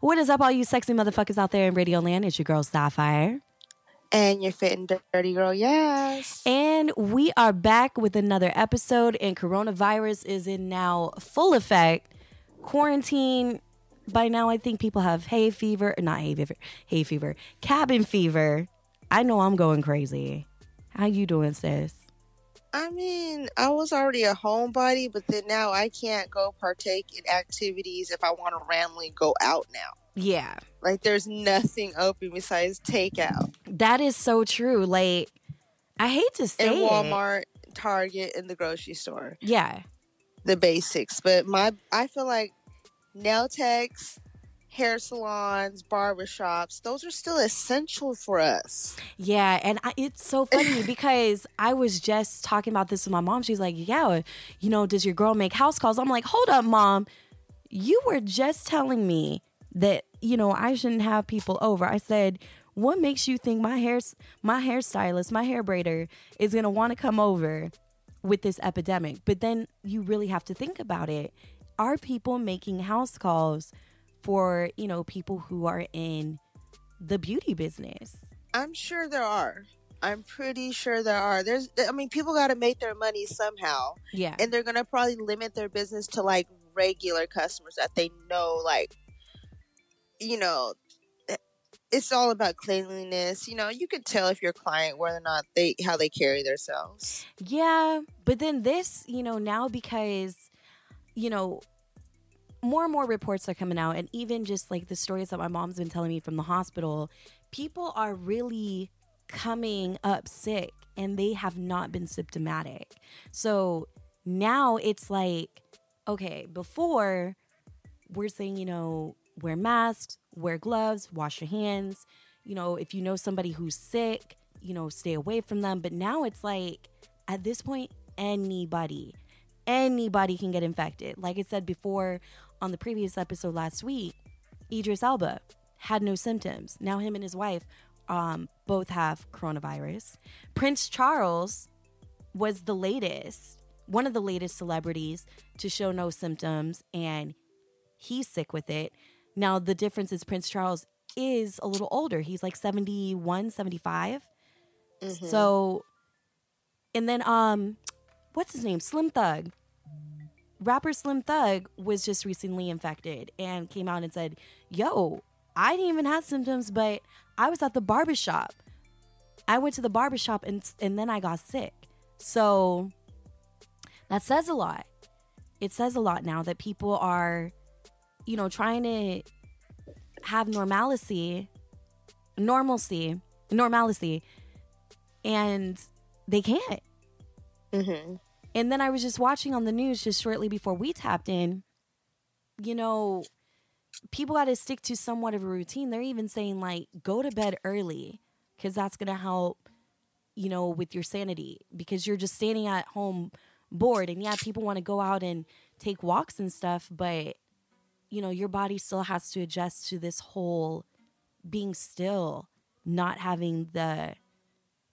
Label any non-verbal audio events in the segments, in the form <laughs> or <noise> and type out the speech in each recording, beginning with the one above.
What is up, all you sexy motherfuckers out there in Radio Land? It's your girl Sapphire. And you're Fit and Dirty girl, yes. And we are back with another episode, and coronavirus is in now full effect. Quarantine. By now, I think people have hay fever, not hay fever, hay fever, cabin fever. I know I'm going crazy. How you doing, sis? I mean, I was already a homebody, but then now I can't go partake in activities if I want to randomly go out now. Yeah. Like there's nothing open besides takeout. That is so true. Like I hate to say And it. Walmart, Target, and the grocery store. Yeah. The basics. But my I feel like nail techs, hair salons, barbershops, those are still essential for us. Yeah, and I, it's so funny <laughs> because I was just talking about this with my mom. She's like, "Yeah, you know, does your girl make house calls?" I'm like, "Hold up, mom. You were just telling me that, you know, I shouldn't have people over." I said, "What makes you think my hair my hairstylist, my hair braider is going to want to come over with this epidemic?" But then you really have to think about it. Are people making house calls for, you know, people who are in the beauty business? I'm sure there are. I'm pretty sure there are. There's I mean people got to make their money somehow. Yeah. and they're gonna probably limit their business to like regular customers that they know like you know it's all about cleanliness you know you could tell if your client whether or not they how they carry themselves Yeah, but then this, you know, now because, you know, more and more reports are coming out, and even just like the stories that my mom's been telling me from the hospital, people are really coming up sick and they have not been symptomatic. So now it's like, okay, before we're saying, you know, wear masks, wear gloves, wash your hands. You know, if you know somebody who's sick, you know, stay away from them. But now it's like, at this point, anybody, anybody can get infected. Like I said before on the previous episode last week, Idris Elba had no symptoms. Now him and his wife um, both have coronavirus. Prince Charles was the latest, one of the latest celebrities to show no symptoms, and he's sick with it. Now, the difference is Prince Charles is a little older. He's like 71, 75. Mhm. So, and then, um, what's his name? Slim Thug. Rapper Slim Thug was just recently infected and came out and said, Yo, I didn't even have symptoms, but I was at the barbershop. I went to the barbershop and, and then I got sick. So that says a lot. It says a lot now that people are, you know, trying to have normalcy, normalcy, normalcy, and they can't. Mhm. And then I was just watching on the news just shortly before we tapped in, you know, people got to stick to somewhat of a routine. They're even saying, like, go to bed early because that's going to help, you know, with your sanity because you're just standing at home bored. And yeah, people want to go out and take walks and stuff, but, you know, your body still has to adjust to this whole being still, not having the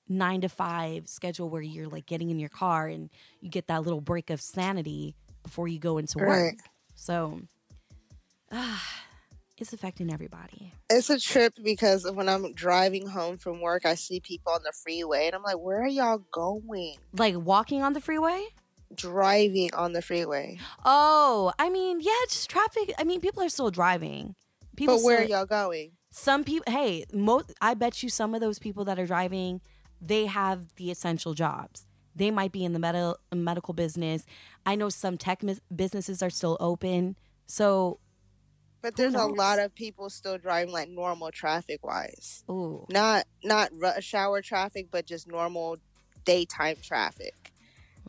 nine to five schedule where you're like getting in your car and you get that little break of sanity before you go into work. Right. So ah, <sighs> it's affecting everybody. it's a trip because when i'm driving home from work i see people on the freeway and i'm like where are y'all going Like walking on the freeway? driving on the freeway Oh, I mean, yeah, just traffic. I mean, people are still driving. People but where are still- y'all going some people hey most i bet you some of those people that are driving they have the essential jobs they might be in the med- medical business i know some tech mis- businesses are still open so but there's a lot of people still driving like normal traffic wise ooh not not rush hour traffic, but just normal daytime traffic.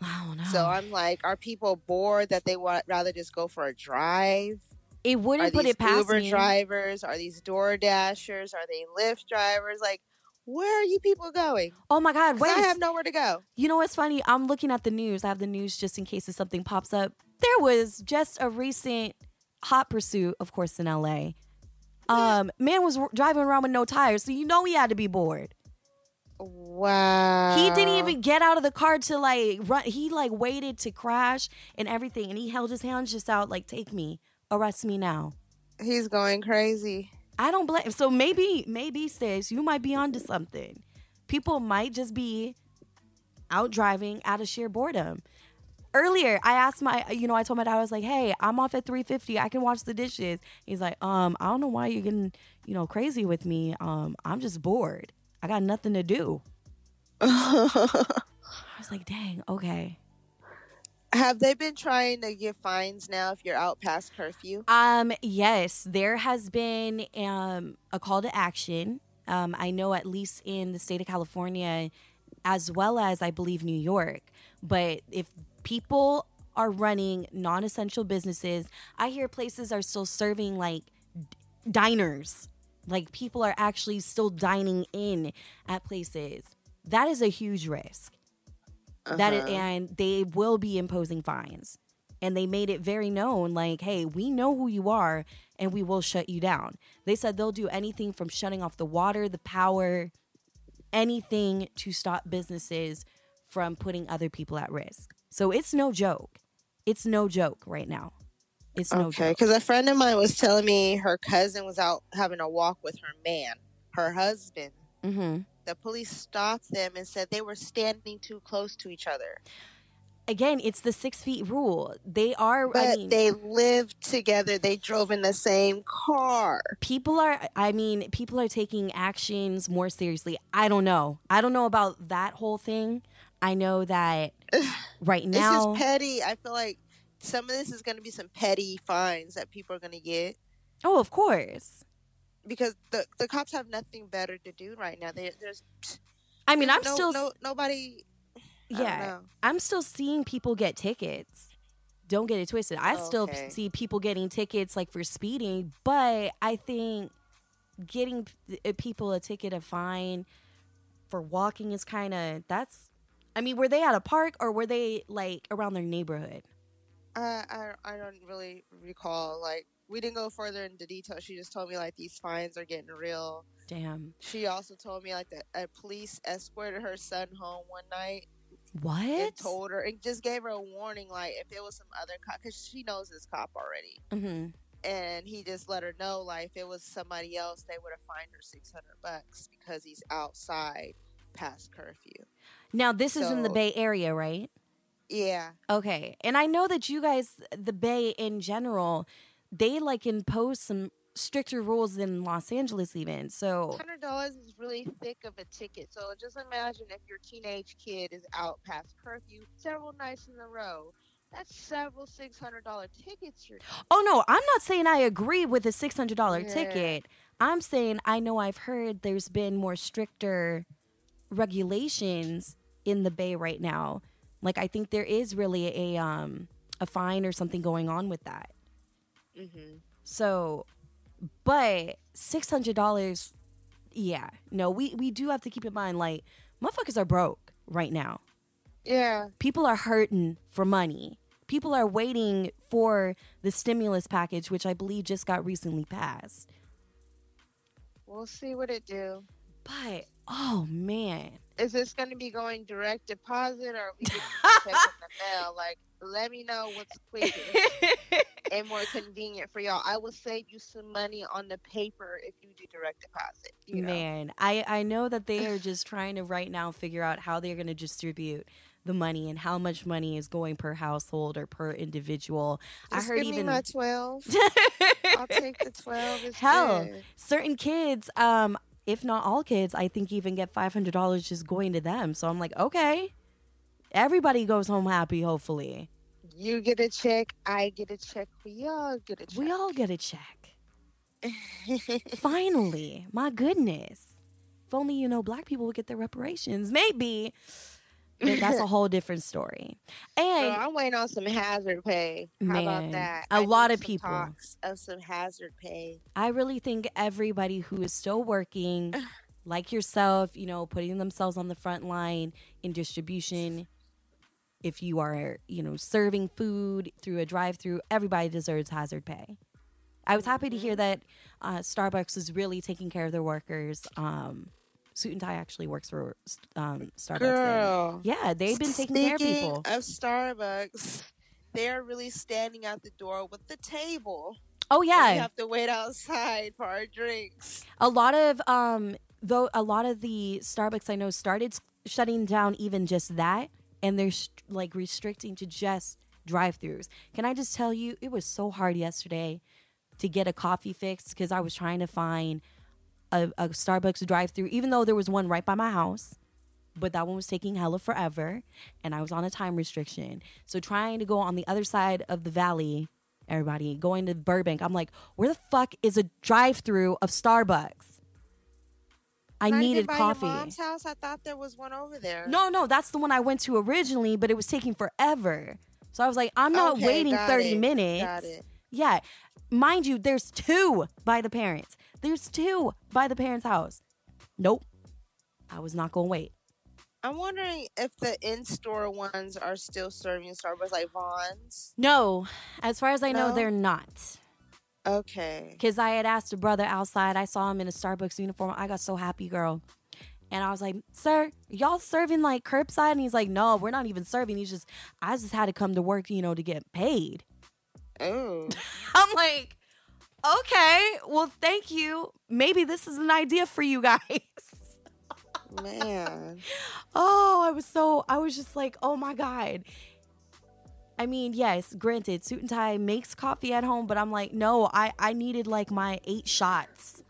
Oh, i don't So I'm like, are people bored that they want rather just go for a drive? It wouldn't Are put these it past Uber me. drivers? Are these Door Dashers? Are they Lyft drivers? Like, where are you people going? Oh my God! Wait, I have nowhere to go. You know what's funny? I'm looking at the news. I have the news just in case if something pops up. There was just a recent hot pursuit, of course, in LA. Um, man was driving around with no tires, so you know he had to be bored. Wow. He didn't even get out of the car to like run. He like waited to crash and everything, and he held his hands just out like, "Take me, arrest me now." He's going crazy. I don't blame. So maybe, maybe sis, you might be onto something. People might just be out driving out of sheer boredom. Earlier, I asked my, you know, I told my dad, I was like, "Hey, I'm off at 3:50. I can wash the dishes." He's like, "Um, I don't know why you're getting, you know, crazy with me. Um, I'm just bored. I got nothing to do." <laughs> I was like, "Dang, okay." Have they been trying to give fines now if you're out past curfew? Um, yes, there has been um, a call to action. Um, I know at least in the state of California, as well as I believe New York. But if people are running non-essential businesses, I hear places are still serving like d- diners. Like people are actually still dining in at places. That is a huge risk. That Uh-huh. and they will be imposing fines. And they made it very known like, hey, we know who you are and we will shut you down. They said they'll do anything from shutting off the water, the power, anything to stop businesses from putting other people at risk. So it's no joke. It's no joke right now. It's no okay, joke. because a friend of mine was telling me her cousin was out having a walk with her man, her husband. hmm The police stopped them and said they were standing too close to each other. Again, it's the six feet rule. They are, But I mean, they lived together. They drove in the same car. people are i mean people are taking actions more seriously i don't know i don't know about that whole thing i know that <sighs> right now. This is petty. I feel like some of this is going to be some petty fines that people are going to get oh of course because the the cops have nothing better to do right now. They, there's i mean i'm no, still no nobody. Yeah i'm still seeing people get tickets don't get it twisted i still see people getting tickets like for speeding but i think getting uh, people a ticket a fine for walking is kind of that's i mean were they at a park or were they like around their neighborhood I, I I don't really recall. Like we didn't go further into detail. She just told me like these fines are getting real. damn She also told me like that a police escorted her son home one night what and told her and just gave her a warning like if it was some other cop because she knows this cop already hmm and he just let her know like if it was somebody else they would have fined her 600 bucks because he's outside past curfew Now this is in the Bay Area, right? yeah Okay. And I know that you guys the Bay in general, they like impose some stricter rules than Los Angeles even. So hundred dollars is really thick of a ticket. So just imagine if your teenage kid is out past curfew several nights in a row. That's several six hundred dollar tickets. You're Oh no, I'm not saying I agree with a $600 Yeah. ticket. I'm saying I know I've heard there's been more stricter regulations in the Bay right now. Like I think there is really a um a fine or something going on with that. Mm-hmm. So, but six hundred dollars, yeah, no, we we do have to keep in mind like motherfuckers are broke right now. yeah. People are hurting for money. People are waiting for the stimulus package, which I believe just got recently passed. We'll see what it do. But oh man, Is this going to be going direct deposit or we <laughs> get check in the mail? Like, let me know what's quicker <laughs> and more convenient for y'all. I will save you some money on the paper if you do direct deposit. You know? man, I I know that they are just trying to right now figure out how they're going to distribute the money and how much money is going per household or per individual. Just I heard even me my twelve. I'll take the twelve. It's Hell, good. certain kids, um, if not all kids, I think even get five hundred dollars just going to them. So I'm like, okay, everybody goes home happy. Hopefully, You get a check. I get a check. We all get a check. we all get a check. Finally, my goodness. If only you know black people would get their reparations. Maybe, th- that's a <laughs> whole different story. And I'm waiting on some hazard pay. How Man, about that? a I lot of people. talks of some hazard pay. I really think everybody who is still working, <sighs> like yourself, you know, putting themselves on the front line in distribution, if you are, you know, serving food through a drive through, everybody deserves hazard pay. I was happy to hear that uh, Starbucks is really taking care of their workers. Um, Suit and Tie actually works for um, Starbucks. Girl. yeah, they've been taking care of people. of Starbucks, they're really standing at the door with the table. Oh yeah, We have to wait outside for our drinks. a lot of um though a lot of the starbucks i know started shutting down even just that and they're like restricting to just drive-throughs. Can i just tell you it was so hard yesterday to get a coffee fix because i was trying to find a, a starbucks drive-through even though there was one right by my house but that one was taking hella forever and i was on a time restriction. So trying to go on the other side of the valley everybody going to burbank i'm like where the fuck is a drive-through of starbucks i Not needed by coffee Your mom's house. I thought there was one over there. no no that's the one i went to originally but it was taking forever so i was like i'm not Okay, waiting got 30 it, minutes Got it. yeah mind you there's two by the parents there's two by the parents house nope i was not gonna wait I'm wondering if the in-store ones are still serving Starbucks, like Vons. no as far as i know they're not Okay. Because I had asked a brother outside. I saw him in a Starbucks uniform. I got so happy, girl. And I was like, Sir, y'all serving like curbside? And he's like, No, we're not even serving. He's just, I just had to come to work, you know, to get paid. Oh, <laughs> I'm like, Okay, well, thank you. Maybe this is an idea for you guys. man. <laughs> oh, I was so, I was just like, Oh my God. I mean, yes, granted, suit and tie makes coffee at home, but I'm like, no, I, I needed like my eight shots.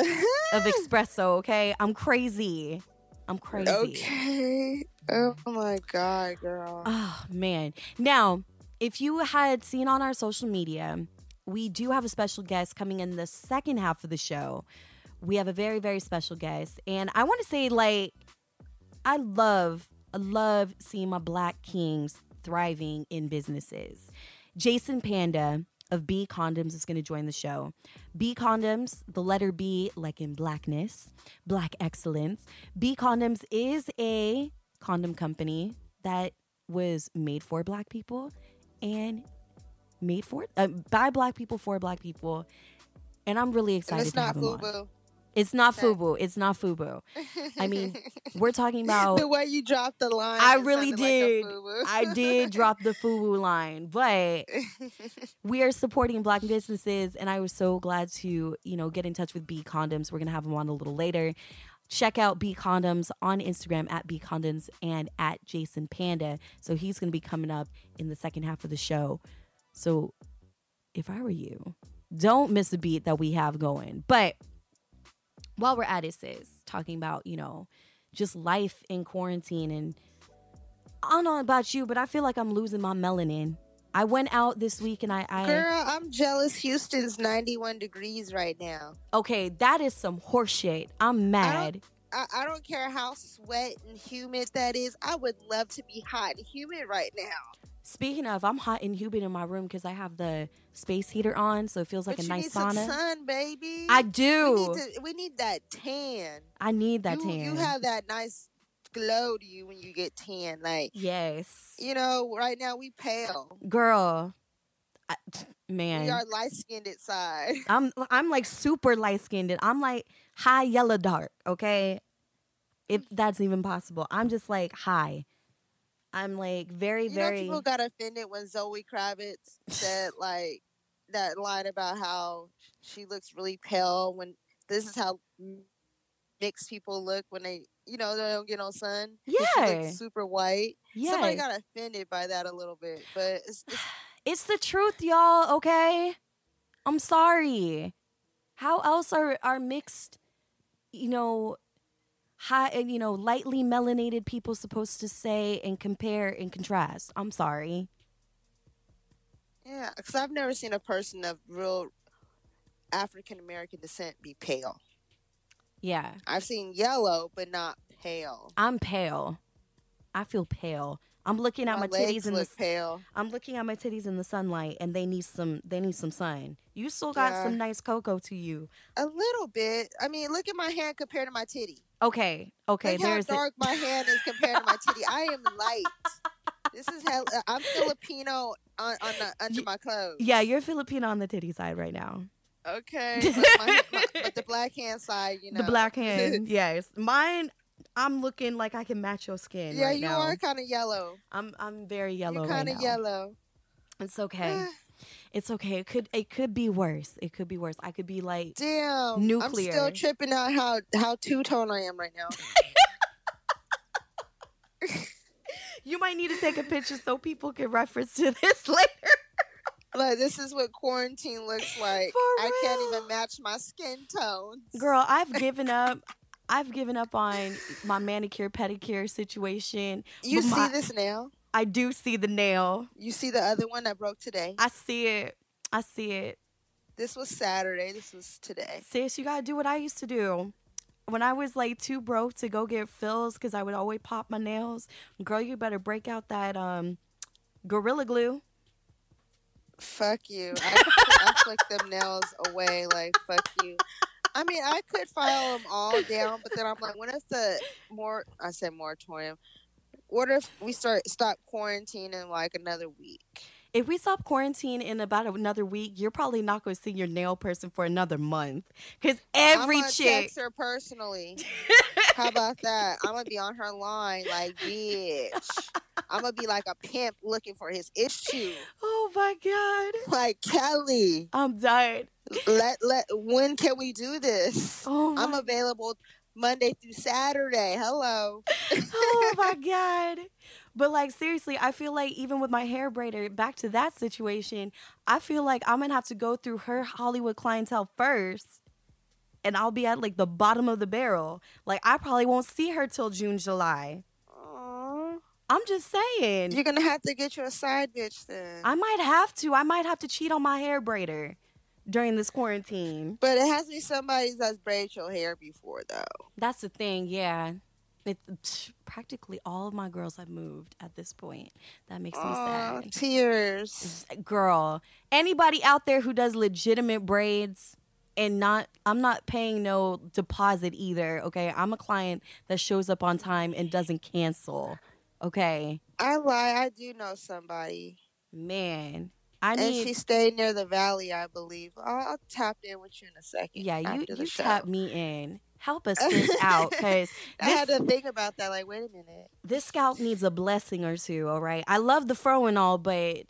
of <laughs> espresso, okay? I'm crazy. I'm crazy. Okay. Oh my god, girl. Oh, man. Now, if you had seen on our social media, we do have a special guest coming in the second half of the show. We have a very, very special guest. And I want to say, like, I love, I love seeing my black kings thriving in businesses. Jason Panda of B Condoms is going to join the show. B Condoms, the letter B, like in blackness, black excellence. B Condoms is a condom company that was made for black people and made for uh, by black people for black people. And I'm really and excited it's to not have him on. FUBU. It's not. FUBU. It's not FUBU. I mean, <laughs> We're talking about the way you dropped the line. I really sounded like did. I did <laughs> drop the FUBU line, but <laughs> we are supporting black businesses and I was so glad to, you know, get in touch with B Condoms. We're going to have them on a little later. Check out B Condoms on Instagram at B Condoms and at Jason Panda. So he's going to be coming up in the second half of the show. So if I were you, don't miss a beat that we have going. But while we're at it, sis, talking about, you know, just life in quarantine and I don't know about you, but I feel like I'm losing my melanin. I went out this week and I, I Girl, I'm jealous. Houston's 91 degrees right now. okay, that is some horseshit. I'm mad. I, I don't care how sweat and humid that is. I would love to be hot and humid right now. Speaking of, I'm hot and humid in my room because I have the space heater on, so it feels like but a you nice need some sauna. sun, baby. I do. we need, to, we need that tan. I need that you, tan. You have that nice glow to you when you get tan. Like, yes, you know, right now we pale. girl. I, We are light skinned inside. <laughs> I'm I'm like super light skinned. I'm like high yellow dark. Okay, if that's even possible. I'm just like high. I'm like very You know, very. people got offended when Zoe Kravitz said <laughs> like that line about how she looks really pale when this is how mixed people look when they, you know, they don't get no sun. Yeah. looks super white. Yeah, Somebody got offended by that a little bit, but it's, it's <sighs> It's the truth, y'all, okay? I'm sorry. How else are are mixed, you know, high eh, you know, lightly melanated people supposed to say and compare and contrast? I'm sorry. yeah, because I've never seen a person of real African American descent be pale. Yeah. I've seen yellow, but not pale. I'm pale. I feel pale. I'm looking at my, my titties in the pale. I'm looking at my titties in the sunlight and they need some they need some sun. You still got Yeah. some nice cocoa to you. A little bit. I mean, look at my hand compared to my titty. Okay, okay, look how there's it. dark my hand is compared to my titty. I am light. This is hell. Uh, I'm Filipino on, on the, under my clothes. Yeah, you're Filipino on the titty side right now. Okay. <laughs> But, my, my, but the black hand side, you know. The black hand, <laughs> yes. Mine, I'm looking like I can match your skin. yeah, right you now. are kind of yellow. I'm I'm very yellow You're kind of yellow. It's okay. Ah. It's okay. It could it could be worse. It could be worse. I could be like Damn. I'm Nuclear. still tripping out how how two tone I am right now. <laughs> <laughs> you might need to take a picture so people can reference to this <laughs> later. Like this is what quarantine looks like. I can't even match my skin tones. Girl, I've given up. I've given up on my manicure pedicure situation. you see my- this nail? I do see the nail. You see the other one that broke today? I see it. I see it. This was Saturday. This was today. Sis, you gotta do what I used to do. When I was like too broke to go get fills because I would always pop my nails. Girl, you better break out that um gorilla glue. Fuck you. I, I flick them nails away. Like fuck you. I mean, I could file them all down, but then I'm like, when if the more I said moratorium? What if we start stop quarantine in like another week? If we stop quarantine in about another week, you're probably not gonna see your nail person for another month. Cause every I'm chick text her personally. <laughs> How about that? I'm gonna be on her line like, bitch. I'm gonna be like a pimp looking for his issue. Oh my god. Like Kelly, I'm dying. Let let. When can we do this? Oh I'm available Monday through Saturday. Hello. oh <laughs> my god. But like seriously, I feel like even with my hair braider, back to that situation, I feel like I'm gonna have to go through her Hollywood clientele first. And I'll be at like the bottom of the barrel. Like I probably won't see her till June, July. Aw. I'm just saying. You're gonna have to get you a side bitch then. I might have to. I might have to cheat on my hair braider during this quarantine. but it has to be somebody that's braided your hair before though. That's the thing, yeah. It, practically all of my girls have moved at this point. That makes me Aw, sad. tears. Girl, anybody out there who does legitimate braids and not I'm not paying no deposit either, okay? I'm a client that shows up on time and doesn't cancel. Okay? I lie. I do know somebody. Man, I and need she stayed near the valley, I believe. I'll, I'll tap in with you in a second. Yeah, you you show. tap me in. Help us <laughs> sis out cuz I this had to think about that. Like, wait a minute. this scalp needs a blessing or two, all right? I love the fro and all, but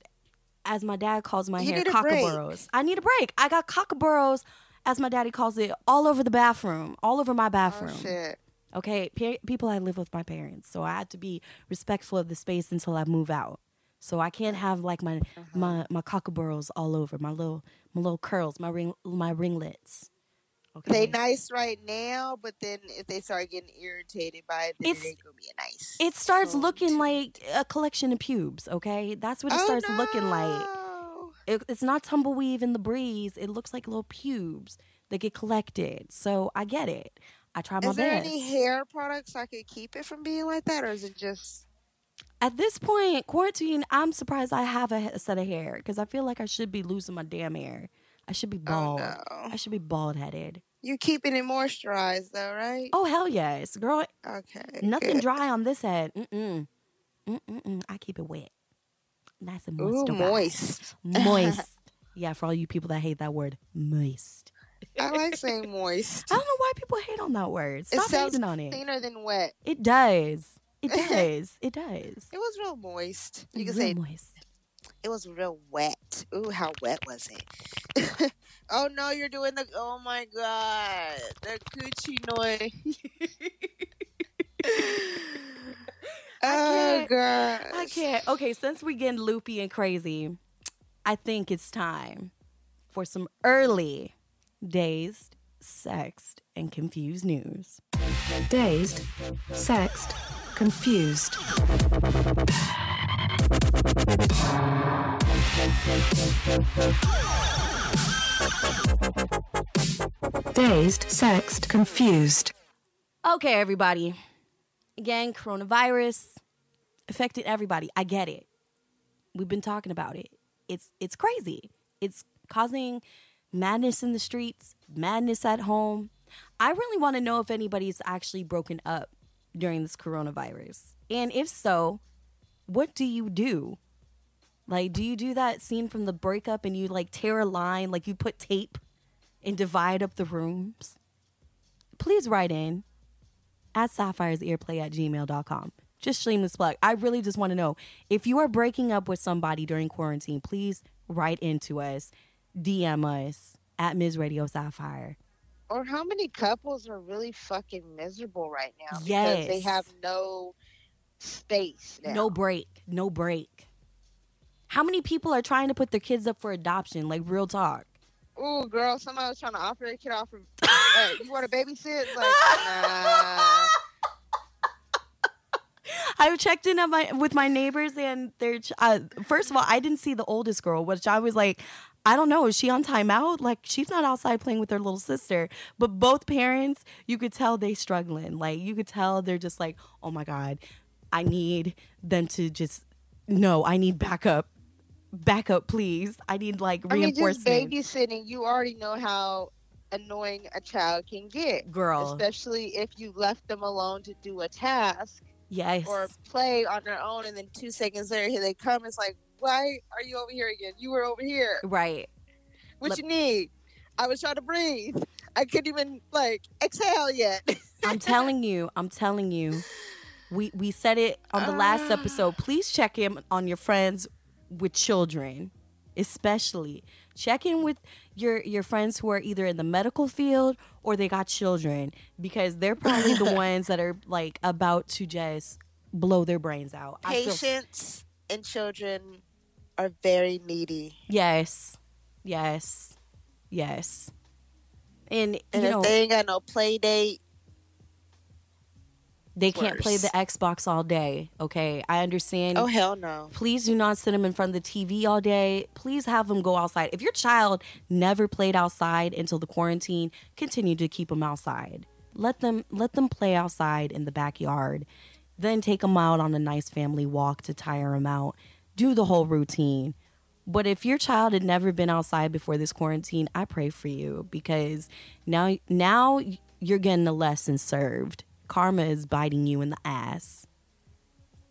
as my dad calls my You hair, cockaburros. I need a break. I got cockaburros, as my daddy calls it, all over the bathroom, all over my oh, bathroom. Oh shit. Okay, people I live with my parents, so I had to be respectful of the space until I move out. So I can't have like my Uh-huh. my my cockaburros all over my little my little curls, my ring my ringlets. Okay. They nice right now, but then if they start getting irritated by it, then It's- it gonna be nice. it starts So looking too- like a collection of pubes. Okay, that's what it Oh, starts looking like. no. It, it's not tumbleweave in the breeze. It looks like little pubes that get collected. So I get it. I try my best. Is there best. any hair products I could keep it from being like that, or is it just? At this point, quarantine, I'm surprised I have a, he- set of hair because I feel like I should be losing my damn hair. I should be Oh bald. no. I should be bald headed. You keeping it moisturized though, right? Oh hell yes, girl. Okay. Nothing good. dry on this head. Mm-mm. Mm-mm. I keep it wet, nice and Ooh, moist. Moist. <laughs> yeah, for all you people that hate that word, moist. I like <laughs> saying moist. I don't know why people hate on that word. It Stop sounds hating on it. Cleaner than wet. It does. It <laughs> does. it does. It was real moist. You can Real say moist. it was real wet. Ooh, how wet was it? <laughs> oh no, you're doing the. Oh my god, the coochie noise. <laughs> oh god. I can't. Okay, since we getting loopy and crazy, I think it's time for some early dazed, sexed, and confused news. dazed, sexed, confused. Dazed, sexed, confused. Okay, everybody. Again, coronavirus. affected everybody. I get it. We've been talking about it. It's it's crazy. It's causing madness in the streets, madness at home. I really want to know if anybody's actually broken up during this coronavirus. And if so, what do you do? Like, do you do that scene from the breakup and you like tear a line, like you put tape and divide up the rooms? Please write in at sapphiresearplay at gmail.com. Just shameless plug. I really just want to know if you are breaking up with somebody during quarantine, please write into us, DM us at Ms. Radio Sapphire. Or how many couples are really fucking miserable right now? Because they have no space. Now. No break. No break. How many people are trying to put their kids up for adoption? Like real talk. Ooh, girl, somebody was trying to offer a kid off. From, <laughs> hey, you want to babysit? Like, <laughs> nah. <laughs> I checked in at my with my neighbors, and they're uh, first of all, I didn't see the oldest girl, which I was like, I don't know, is she on timeout? Like she's not outside playing with her little sister. But both parents, you could tell they struggling. Like you could tell they're just like, oh my god, I need them to just no, I need backup, backup, please. I need like I mean, just babysitting, you already know how annoying a child can get. Girl, Especially if you left them alone to do a task yes, or play on their own, and then two seconds later, here they come. It's like, why are you over here again? You were over here. right. What you need? I was trying to breathe. I couldn't even like exhale yet. <laughs> I'm telling you, I'm telling you. We we said it on the last Ah. episode. Please check in on your friends with children, especially. Check in with your your friends who are either in the medical field or they got children because they're probably the <laughs> ones that are like about to just blow their brains out. I feel- Patients and children are very needy. yes. Yes. Yes. And, And you if know, they ain't got no play date, they can't play the Xbox all day. Okay. I understand oh hell no. Please do not sit them in front of the TV all day. Please have them go outside. If your child never played outside until the quarantine, continue to keep them outside. Let them let them play outside in the backyard. Then take them out on a nice family walk to tire them out. Do the whole routine. But if your child had never been outside before this quarantine, I pray for you because now now you're getting a lesson served. Karma is biting you in the ass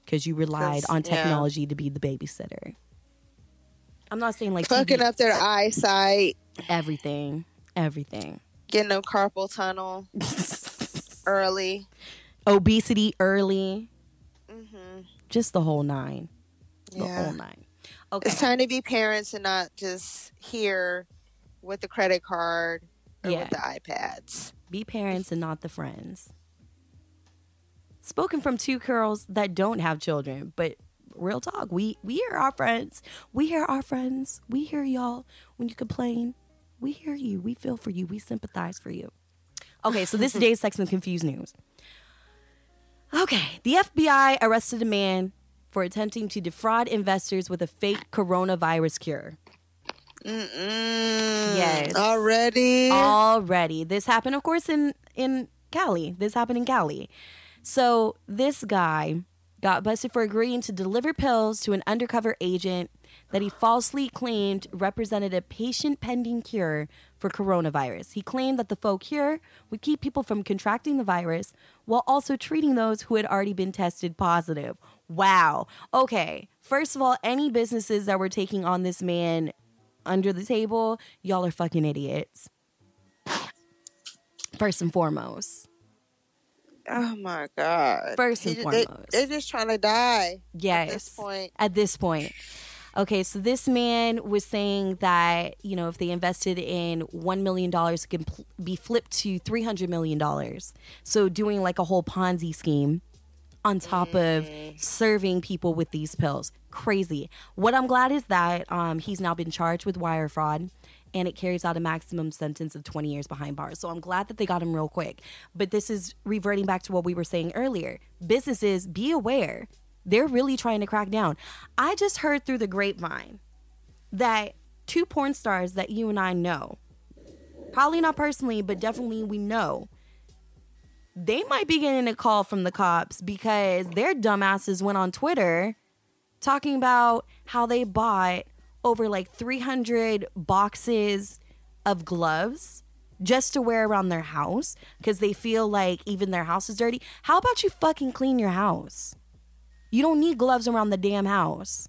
because you relied on yeah. technology to be the babysitter. I'm not saying like Fucking up their eyesight, everything, everything. getting them carpal tunnel <laughs> early. Obesity early, hmm just the whole nine, the whole nine. Okay, It's time to be parents and not just here with the credit card or Yeah. with the iPads. be parents and not the friends. Spoken from two girls that don't have children, but real talk, we we hear our friends, we hear our friends, we hear y'all when you complain. We hear you, we feel for you, we sympathize for you. Okay, so this is <laughs> Dazed Sexed and Confused News. Okay, the FBI arrested a man for attempting to defraud investors with a fake coronavirus cure. Mm-mm. Yes. Already? already. This happened, of course, in in Cali. This happened in Cali. So this guy got busted for agreeing to deliver pills to an undercover agent that he falsely claimed represented a patient pending cure for coronavirus. He claimed that the faux cure would keep people from contracting the virus while also treating those who had already been tested positive. Wow. Okay. First of all, any businesses that were taking on this man under the table, y'all are fucking idiots. First and foremost. Oh my God. First and He- they, foremost. they're just trying to die Yes. at this point. At this point. Okay, so this man was saying that, you know, if they invested in $1 million, it can be flipped to $300 million. So doing like a whole Ponzi scheme on top of serving people with these pills. Crazy. What I'm glad is that um, he's now been charged with wire fraud and it carries out a maximum sentence of 20 years behind bars. So I'm glad that they got him real quick. But this is reverting back to what we were saying earlier. Businesses, be aware. They're really trying to crack down. I just heard through the grapevine that two porn stars that you and I know, probably not personally, but definitely we know, they might be getting a call from the cops because their dumbasses went on Twitter talking about how they bought over like 300 boxes of gloves just to wear around their house because they feel like even their house is dirty. How about you fucking clean your house? You don't need gloves around the damn house.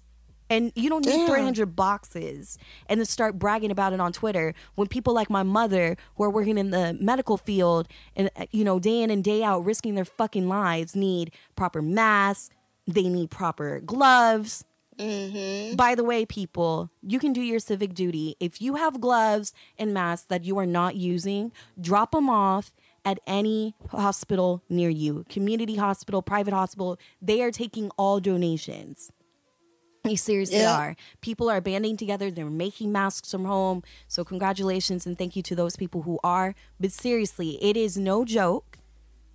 And you don't need Damn. 300 boxes and then start bragging about it on Twitter when people like my mother who are working in the medical field and, uh, you know, day in and day out risking their fucking lives need proper masks, they need proper gloves. Mm-hmm. By the way, people, you can do your civic duty. If you have gloves and masks that you are not using, drop them off at any hospital near you community hospital, private hospital. They are taking all donations. They seriously Yeah. are. People are banding together. They're making masks from home. So, congratulations and thank you to those people who are. But seriously, it is no joke.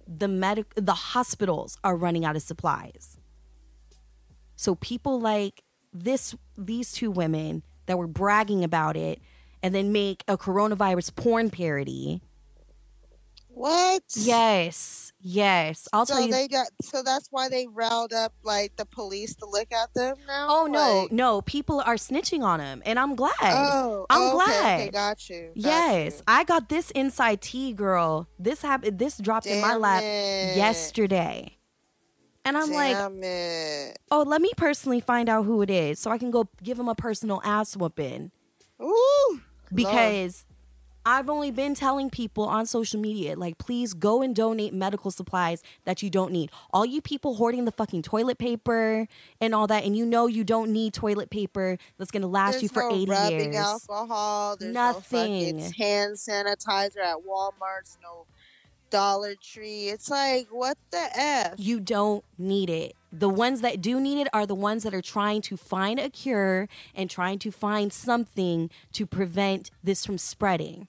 The medic, the hospitals are running out of supplies. So people like this, these two women that were bragging about it, and then make a coronavirus porn parody. What? Yes, yes. I'll so tell you. they got so that's why they riled up like the police to look at them now. oh no, Like- no! People are snitching on them. and I'm glad. Oh, I'm okay, glad. Okay, got you. got yes, you. I got this inside tea, girl. This happened. This dropped in my lap it. yesterday, and I'm like, it. oh, let me personally find out who it is, so I can go give him a personal ass whooping. Ooh. because I've only been telling people on social media, like, please go and donate medical supplies that you don't need. All you people hoarding the fucking toilet paper and all that, and you know you don't need toilet paper that's gonna last There's you for no 80 rubbing years. alcohol. There's Nothing. no hand sanitizer at Walmart's. No Dollar Tree. It's like what the f? You don't need it. The ones that do need it are the ones that are trying to find a cure and trying to find something to prevent this from spreading.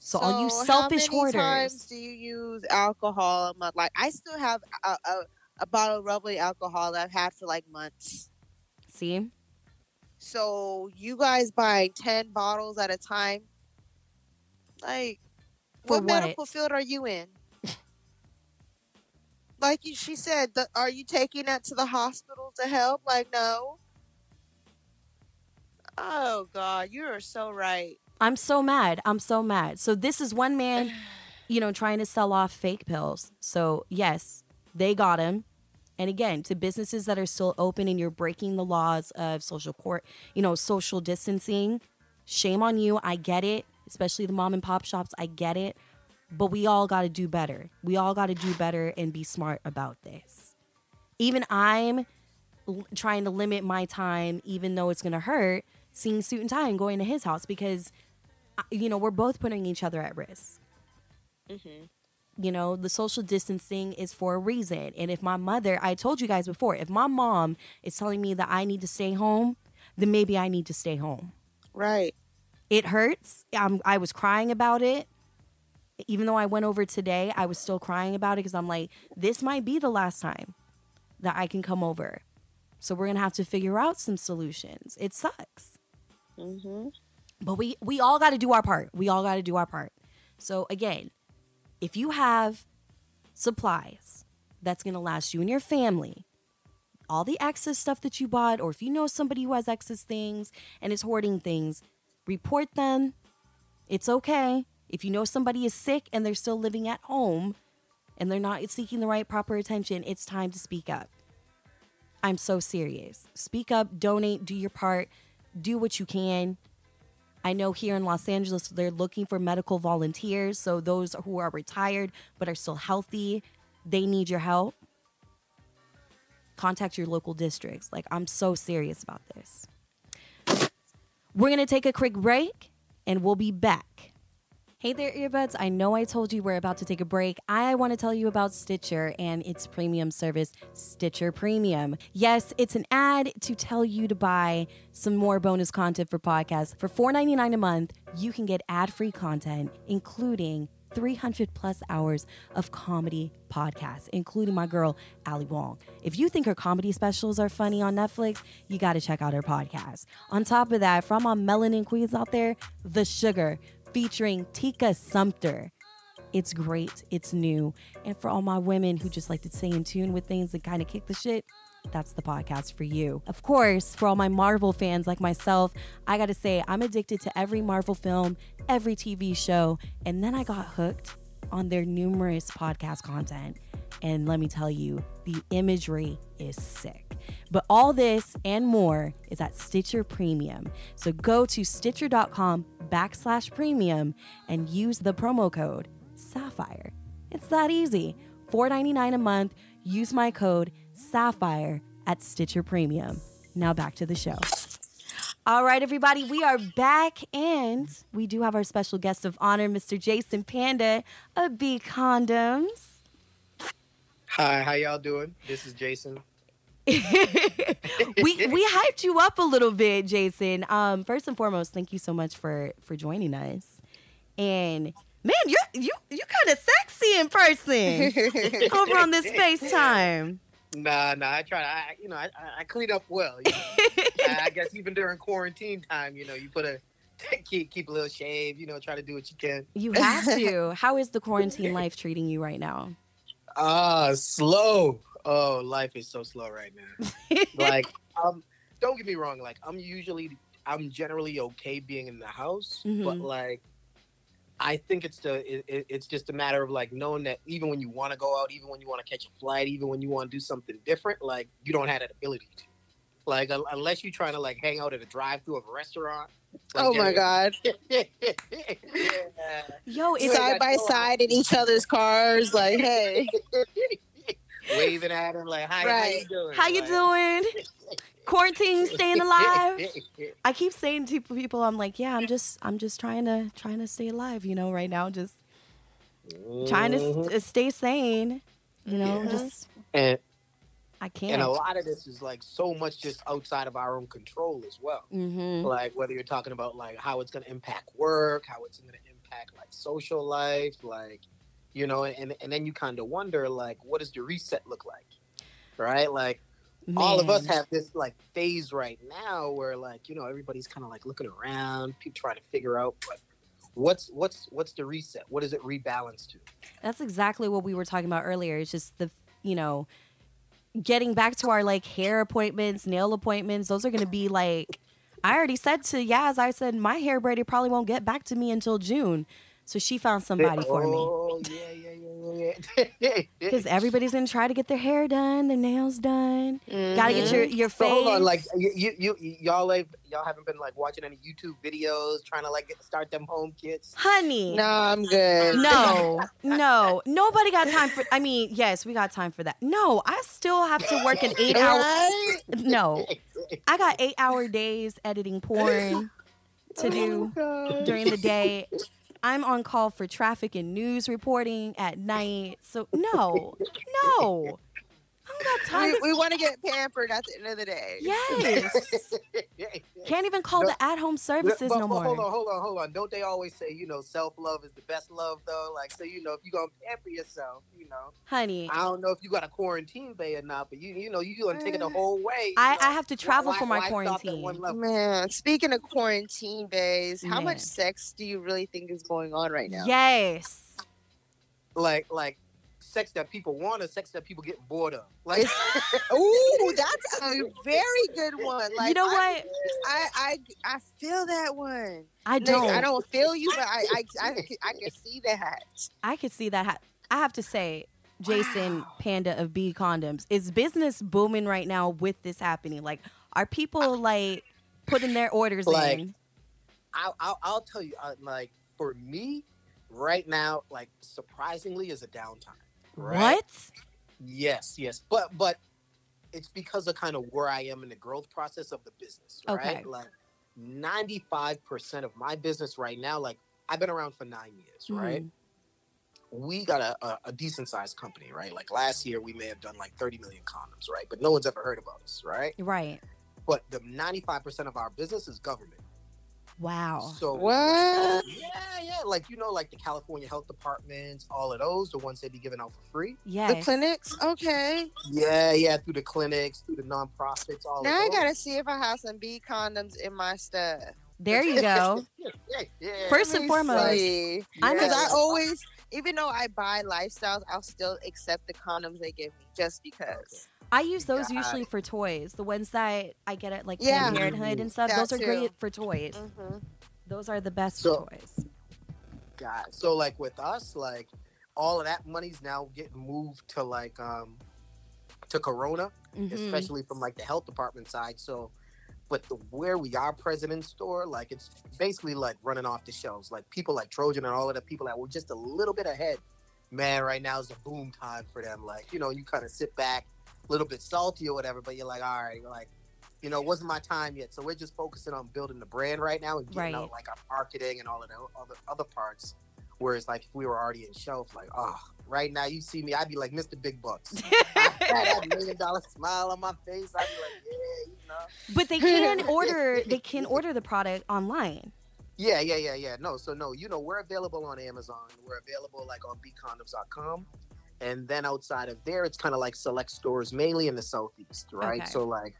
So, all you selfish how many hoarders. times do you use alcohol a month? Like I still have a, a, a bottle of rubbly alcohol that I've had for like months. See? So you guys buying ten bottles at a time? Like, For what, medical field are you in? like you, she said, the, are you taking that to the hospital to help? Like, no. Oh God, you are so right. I'm so mad. I'm so mad. So this is one man, <sighs> you know, trying to sell off fake pills. So yes, they got him. And again, to businesses that are still open and you're breaking the laws of social court, you know, social distancing, shame on you. I get it, especially the mom and pop shops. I get it. But we all got to do better. We all got to do better and be smart about this. Even I'm l- trying to limit my time, even though it's going to hurt, seeing suit and tie and going to his house because, uh, you know, we're both putting each other at risk. You know, the social distancing is for a reason. And if my mother, I told you guys before, if my mom is telling me that I need to stay home, then maybe I need to stay home. Right. It hurts. I'm, I was crying about it. Even though I went over today, I was still crying about it because I'm like, this might be the last time that I can come over. So we're gonna have to figure out some solutions. It sucks, Mm-hmm. but we we all got to do our part. We all got to do our part. So again, if you have supplies that's gonna last you and your family, all the excess stuff that you bought, or if you know somebody who has excess things and is hoarding things, report them. It's okay. If you know somebody is sick and they're still living at home and they're not seeking the right proper attention, it's time to speak up. I'm so serious. Speak up, donate, do your part, do what you can. I know here in Los Angeles, they're looking for medical volunteers. So those who are retired but are still healthy, they need your help. Contact your local districts. Like, I'm so serious about this. We're going to take a quick break and we'll be back. Hey there, earbuds. I know I told you we're about to take a break. I want to tell you about Stitcher and its premium service, Stitcher Premium. Yes, it's an ad to tell you to buy some more bonus content for podcasts. For $4.99 a month, you can get ad free content, including 300 plus hours of comedy podcasts, including my girl, Ali Wong. If you think her comedy specials are funny on Netflix, you got to check out her podcast. On top of that, from our melanin queens out there, The Sugar, featuring Tika Sumpter. It's great. It's new. And for all my women who just like to stay in tune with things and kind of kick the shit, that's the podcast for you. Of course, for all my Marvel fans like myself, I gotta say, I'm addicted to every Marvel film, every TV show, and then I got hooked on their numerous podcast content. And let me tell you, the imagery is sick. But all this and more is at Stitcher Premium. So go to stitcher.com backslash premium and use the promo code Sapphire. It's that easy. $4.99 a month. Use my code Sapphire at Stitcher Premium. Now back to the show. All right, everybody, we are back, and we do have our special guest of honor, Mr. Jason Panda of B Condoms. Hi, how y'all doing? This is Jason. <laughs> we we hyped you up a little bit, Jason. Um, first and foremost, thank you so much for for joining us. And man, you you you kind of sexy in person <laughs> over on this FaceTime. Nah, nah. I try. I you know I I clean up well. You know? <laughs> I, I guess even during quarantine time, you know, you put a <laughs> keep keep a little shave. You know, try to do what you can. You have to. <laughs> How is the quarantine life treating you right now? Ah, slow. Oh, life is so slow right now. like, um, don't get me wrong. Like, I'm usually, I'm generally okay being in the house, but Mhm. like, I think it's the, it, it- it's just a matter of like knowing that even when you want to go out, even when you want to catch a flight, even when you want to do something different, like you don't have that ability to. Like, un- unless you're trying to like hang out at a drive-through of a restaurant. like, oh my god. <laughs> yeah. Yo, it's Side got by no- side in each other's cars, like, hey. <laughs> Waving at him like, "Hi, how you doing? how you Like- doing? <laughs> Quarantine, <laughs> staying alive. I keep saying to people, I'm like, yeah, I'm just, I'm just trying to, trying to stay alive, you know, right now, just trying to Mhm. uh, stay sane, you know, Yeah. just and I can't. and a lot of this is like so much just outside of our own control as well. hmm Like whether you're talking about like how it's going to impact work, how it's going to impact like social life, like you know, and and then you kind of wonder like what does the reset look like, right? Like all of us have this like phase right now where like you know everybody's kind of like looking around, people trying to figure out what what's what's what's the reset? What does it rebalance to? That's exactly what we were talking about earlier. It's just the, you know, getting back to our like hair appointments, nail appointments. Those are going to be like, I already said to Yaz, I said my hair braided probably won't get back to me until June. So she found somebody for me. Oh yeah, Because <laughs> everybody's gonna try to get their hair done, their nails done. Gotta get your mm-hmm. your So face. hold on, like you, you, you, y'all, like, y'all haven't been like watching any YouTube videos, trying to like get, start them home kits. honey. No, I'm good. No, <laughs> no, nobody got time for. I mean, yes, we got time for that. No, I still have to work an eight hour. No, <laughs> I got eight hour days editing porn to oh do Oh, during the day. I'm on call for traffic and news reporting at night. So no, no, I don't got time. <laughs> We, we want to get pampered at the end of the day. yes, <laughs> can't even call No, the at home services but, no but hold on, hold on, hold on. Don't they always say, you know, self love is the best love, though? Like, so you know, if you're gonna pamper yourself, you know, Honey, I don't know if you got a quarantine bay or not, but you, you know, you gonna take it the mm. whole way. I, know? I have to travel Why- for my why quarantine. Man, speaking of quarantine bays, how Man. much sex do you really think is going on right now? Yes. Like, like sex that people want or sex that people get bored of. Like, <laughs> Ooh, that's a very good one. Like you know what? I, I I feel that one. I don't. I don't feel you, but I I, I, can- I can see that. I could see that. I have to say, Jason Panda of B Condoms, is business booming right now with this happening? Like, are people like putting their orders Like, in? I'll, I'll, I'll tell you, uh, like for me, right now, like surprisingly, is a downtime. Right? What? Yes, yes, but but it's because of kind of where I am in the growth process of the business. Right? Okay. Like ninety five percent of my business right now, like I've been around for nine years. Right? Mhm. We got a, a, a decent sized company. Right? Like last year, we may have done like thirty million condoms. Right? But no one's ever heard about us. Right? Right. But the ninety five percent of our business is government. Wow. So What? Yeah, yeah. Like you know, like the California health departments, all of those, the ones they be giving out for free. Yeah. The clinics, okay. Yeah, yeah, through the clinics, through the nonprofits, all of. Now of I gotta see if I have some B condoms in my stuff. There you go. <laughs> yeah, yeah. First and foremost, see. I'm Because I always, even though I buy lifestyles, I'll still accept the condoms they give me just because. I use those Got usually for toys. The ones that I get at like Yeah. Planned Parenthood and stuff. That those are too. great for toys. Mhm. Those are the best So- toys. God. So like with us, like all of that money's now getting moved to like um to Corona, Mhm. especially from like the health department side. So but the where we are president store, like it's basically like running off the shelves. Like people like Trojan and all of the people that were just a little bit ahead. Man, right now is the boom time for them. Like, you know, you kind of sit back, little bit salty or whatever, but you're like, all right, like, you know, it wasn't my time yet. So we're just focusing on building the brand right now and getting Right. out like our marketing and all of the other other parts. Whereas like if we were already in shelf, like, oh, right now you see me, I'd be like Mr. Big Bucks. <laughs> I had that million dollar smile on my face. I'd be like, yeah, you know. but they can <laughs> order they can order the product online. Yeah, yeah, yeah, yeah. No, so no, you know, we're available on Amazon. We're available like on bcondoms.com. And then outside of there, it's kind of like select stores, mainly in the southeast, right? Okay. So like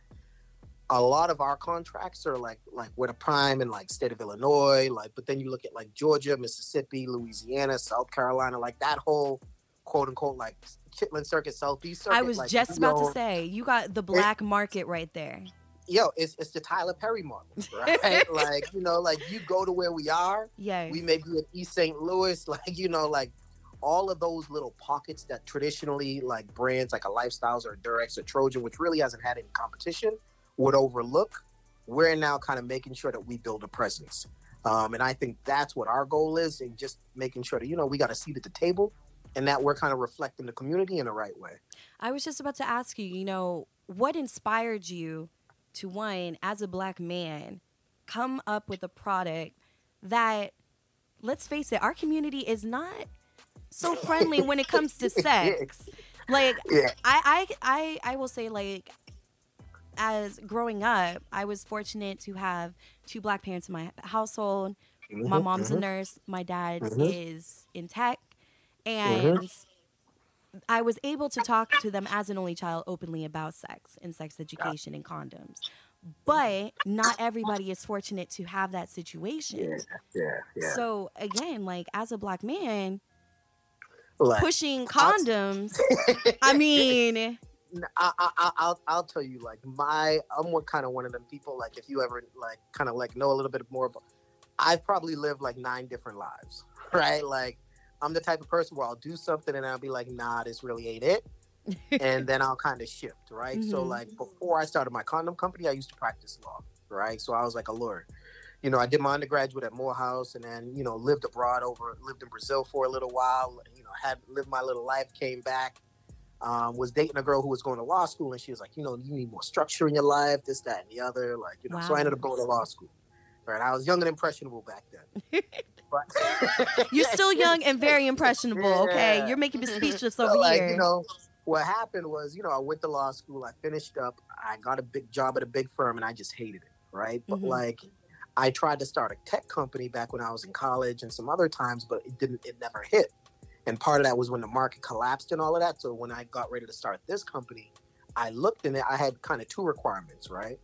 a lot of our contracts are like like with a prime in like state of Illinois, like but then you look at like Georgia, Mississippi, Louisiana, South Carolina, like that whole quote unquote like Chitlin Circuit, Southeast Circuit. I was like, just about to say you got the black market right there. yo, it's it's the Tyler Perry model, <laughs> right? like, you know, like you go to where we are, yeah we may be in East St. Louis, <laughs> like you know, like all of those little pockets that traditionally like brands like a Lifestyles or a Durex or Trojan, which really hasn't had any competition, would overlook. We're now kind of making sure that we build a presence, um, and I think that's what our goal is, and just making sure that you know we got a seat at the table, and that we're kind of reflecting the community in the right way. I was just about to ask you, you know, what inspired you to one, as a black man, come up with a product that, let's face it, our community is not so friendly when it comes to sex. Like <laughs> Yeah. I, I I I will say like as growing up, I was fortunate to have two black parents in my household. My Mhm, mom's a mhm. nurse. My dad Mhm. is in tech, and I was able to talk to them as an only child openly about sex and sex education and condoms. But not everybody is fortunate to have that situation. Yeah, yeah, yeah. So again, like as a black man Like, pushing condoms, <laughs> I mean, N- I, I, I'll, I'll tell you, like my, I'm what kind of one of them people. Like if you ever like kind of like know a little bit more about, I've probably lived like nine different lives, <laughs> right? Like I'm the type of person where I'll do something and I'll be like, nah, this really ain't it, and then I'll kind of shift, right? So Mhm. like before I started my condom company, I used to practice law, right? So I was like a lawyer. You know, I did my undergraduate at Morehouse, and then you know lived abroad over, lived in Brazil for a little while. You know, had lived my little life, came back um, was dating a girl who was going to law school, and she was like, you know, you need more structure in your life, this, that, and the other. Like, you know, so I ended up going to law school. Right, I was young and impressionable back then. <laughs> But <laughs> you're still young and very impressionable. Okay, Yeah. you're making me speechless <laughs> So, over like, here. you know, what happened was, you know, I went to law school, I finished up, I got a big job at a big firm, and I just hated it. Right, but Mhm. like. I tried to start a tech company back when I was in college and some other times, but it didn't. It never hit. And part of that was when the market collapsed and all of that. So when I got ready to start this company, I looked and. I had kind of two requirements, right?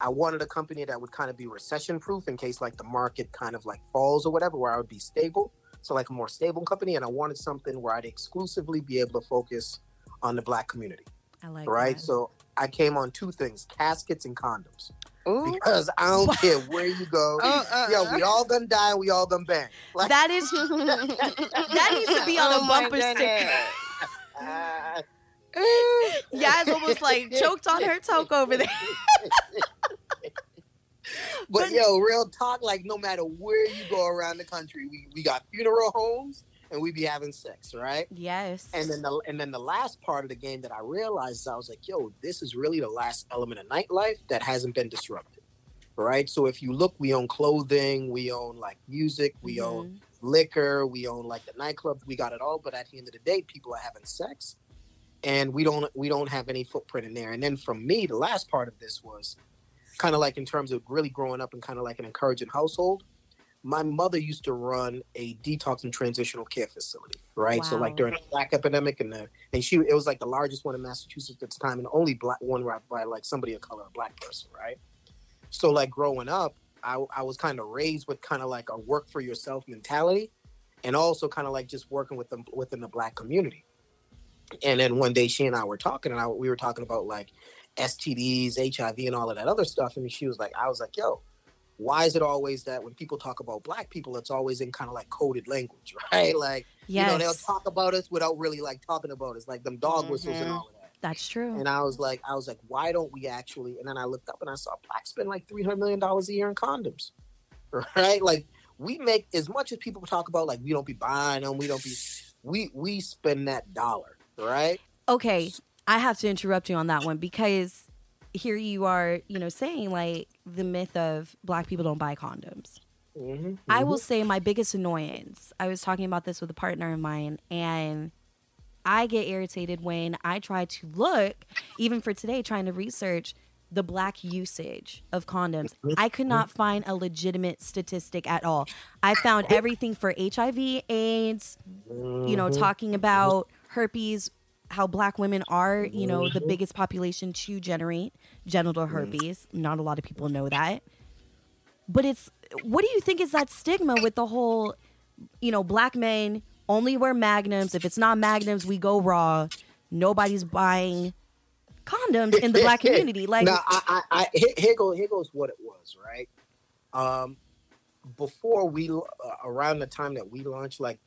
I wanted a company that would kind of be recession proof in case like the market kind of like falls or whatever, where I would be stable. So like a more stable company, and I wanted something where I'd exclusively be able to focus on the black community, I like right? that. So I came on two things: caskets and condoms, Ooh. because I don't care where you go. Oh, <laughs> uh, Yo, we all gonna die. We all gonna bang. Like, that is <laughs> that needs to be on Oh a bumper sticker. <laughs> ah, Yaz almost like choked on her toke over there. But, But- yo, real talk, like no matter where you go around the country, we, we got funeral homes and we'd be having sex, right? Yes. And then the and then the last part of the game that I realized is I was like, yo, this is really the last element of nightlife that hasn't been disrupted. Right. So if you look, we own clothing, we own like music, we own Mhm. liquor, we own like the nightclubs, we got it all. But at the end of the day, people are having sex, and we don't we don't have any footprint in there. And then from me, the last part of this was kind of like in terms of really growing up in kind of like an encouraging household. My mother used to run a detox and transitional care facility, right? So like during the black epidemic, and the and she it was like the largest one in Massachusetts at the time, and the only black one run by like somebody of color, a black person, right? So like growing up, I, I was kind of raised with kind of like a work for yourself mentality. and also kind of like just working with them within the black community. And then one day she and I were talking, and I, we were talking about like STDs, HIV, and all of that other stuff. And she was like, I was like, yo, why is it always that when people talk about black people, it's always in kind of like coded language, <laughs> right? Like, Yes. you know, they'll talk about us without really like talking about us, like them dog whistles and Mhm. all of that. That's true. And I was like, I was like, why don't we actually? And then I looked up and I saw black spend like three hundred million dollars a year in condoms, <laughs> right? Like we make as much as people talk about, like we don't be buying them, we don't be, we we spend that dollar, right? okay, I have to interrupt you on that one because here you are, you know, saying like the myth of black people don't buy condoms. Mm-hmm, I will say my biggest annoyance. I was talking about this with a partner of mine, and I get irritated when I try to look, even for today, trying to research the black usage of condoms. I could not find a legitimate statistic at all. I found everything for HIV, AIDS, you know, Mm-hmm. talking about herpes, how black women are, you know, the biggest population to generate genital herpes. Not a lot of people know that. But it's what do you think is that stigma with the whole, you know, black men only wear magnums. If it's not magnums, we go raw. Nobody's buying condoms in the <laughs> black community. Like now, I, I, I here, here goes here goes what it was, right? Um, before we uh, around the time that we launched, like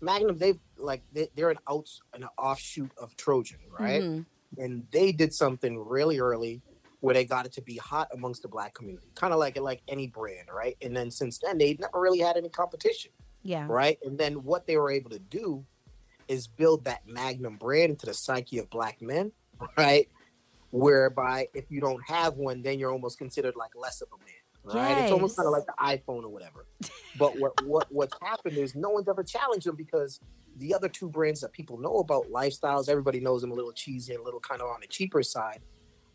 Magnum, they've like they, they're an outs an offshoot of Trojan, right? mhm. And they did something really early where they got it to be hot amongst the black community, kind of like like any brand, right? And then since then, they never really had any competition yeah. right? And then what they were able to do is build that Magnum brand into the psyche of black men, <laughs> right? Whereby if you don't have one, then you're almost considered like less of a man, right? It's almost kind of like the iPhone or whatever. But what what what's happened is no one's ever challenged them because the other two brands that people know about lifestyles, everybody knows them a little cheesy and a little kind of on the cheaper side.